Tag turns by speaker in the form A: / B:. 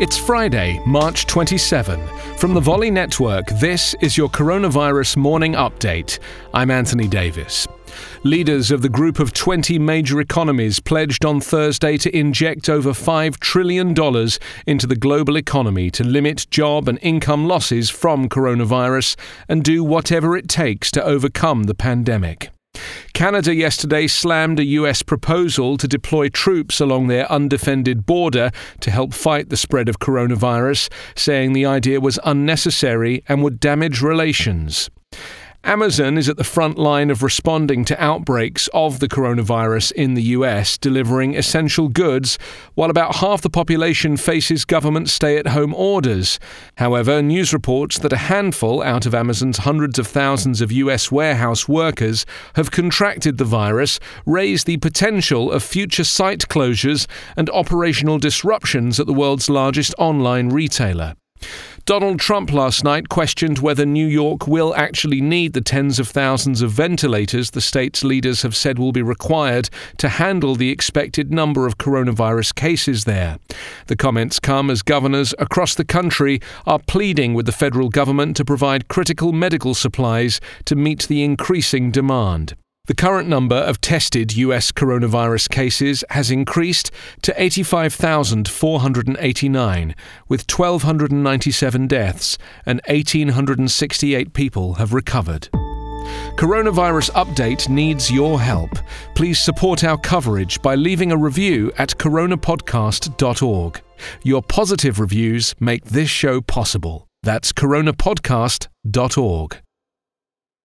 A: It's Friday, March 27. From the Volley Network, this is your coronavirus morning update. I'm Anthony Davis. Leaders of the group of 20 major economies pledged on Thursday to inject over $5 trillion into the global economy to limit job and income losses from coronavirus and do whatever it takes to overcome the pandemic. Canada yesterday slammed a US proposal to deploy troops along their undefended border to help fight the spread of coronavirus, saying the idea was unnecessary and would damage relations. Amazon is at the front line of responding to outbreaks of the coronavirus in the US, delivering essential goods, while about half the population faces government stay at home orders. However, news reports that a handful out of Amazon's hundreds of thousands of US warehouse workers have contracted the virus, raise the potential of future site closures and operational disruptions at the world's largest online retailer. Donald Trump last night questioned whether New York will actually need the tens of thousands of ventilators the state's leaders have said will be required to handle the expected number of coronavirus cases there. The comments come as governors across the country are pleading with the federal government to provide critical medical supplies to meet the increasing demand. The current number of tested US coronavirus cases has increased to 85,489, with 1,297 deaths and 1,868 people have recovered. Coronavirus Update needs your help. Please support our coverage by leaving a review at coronapodcast.org. Your positive reviews make this show possible. That's coronapodcast.org.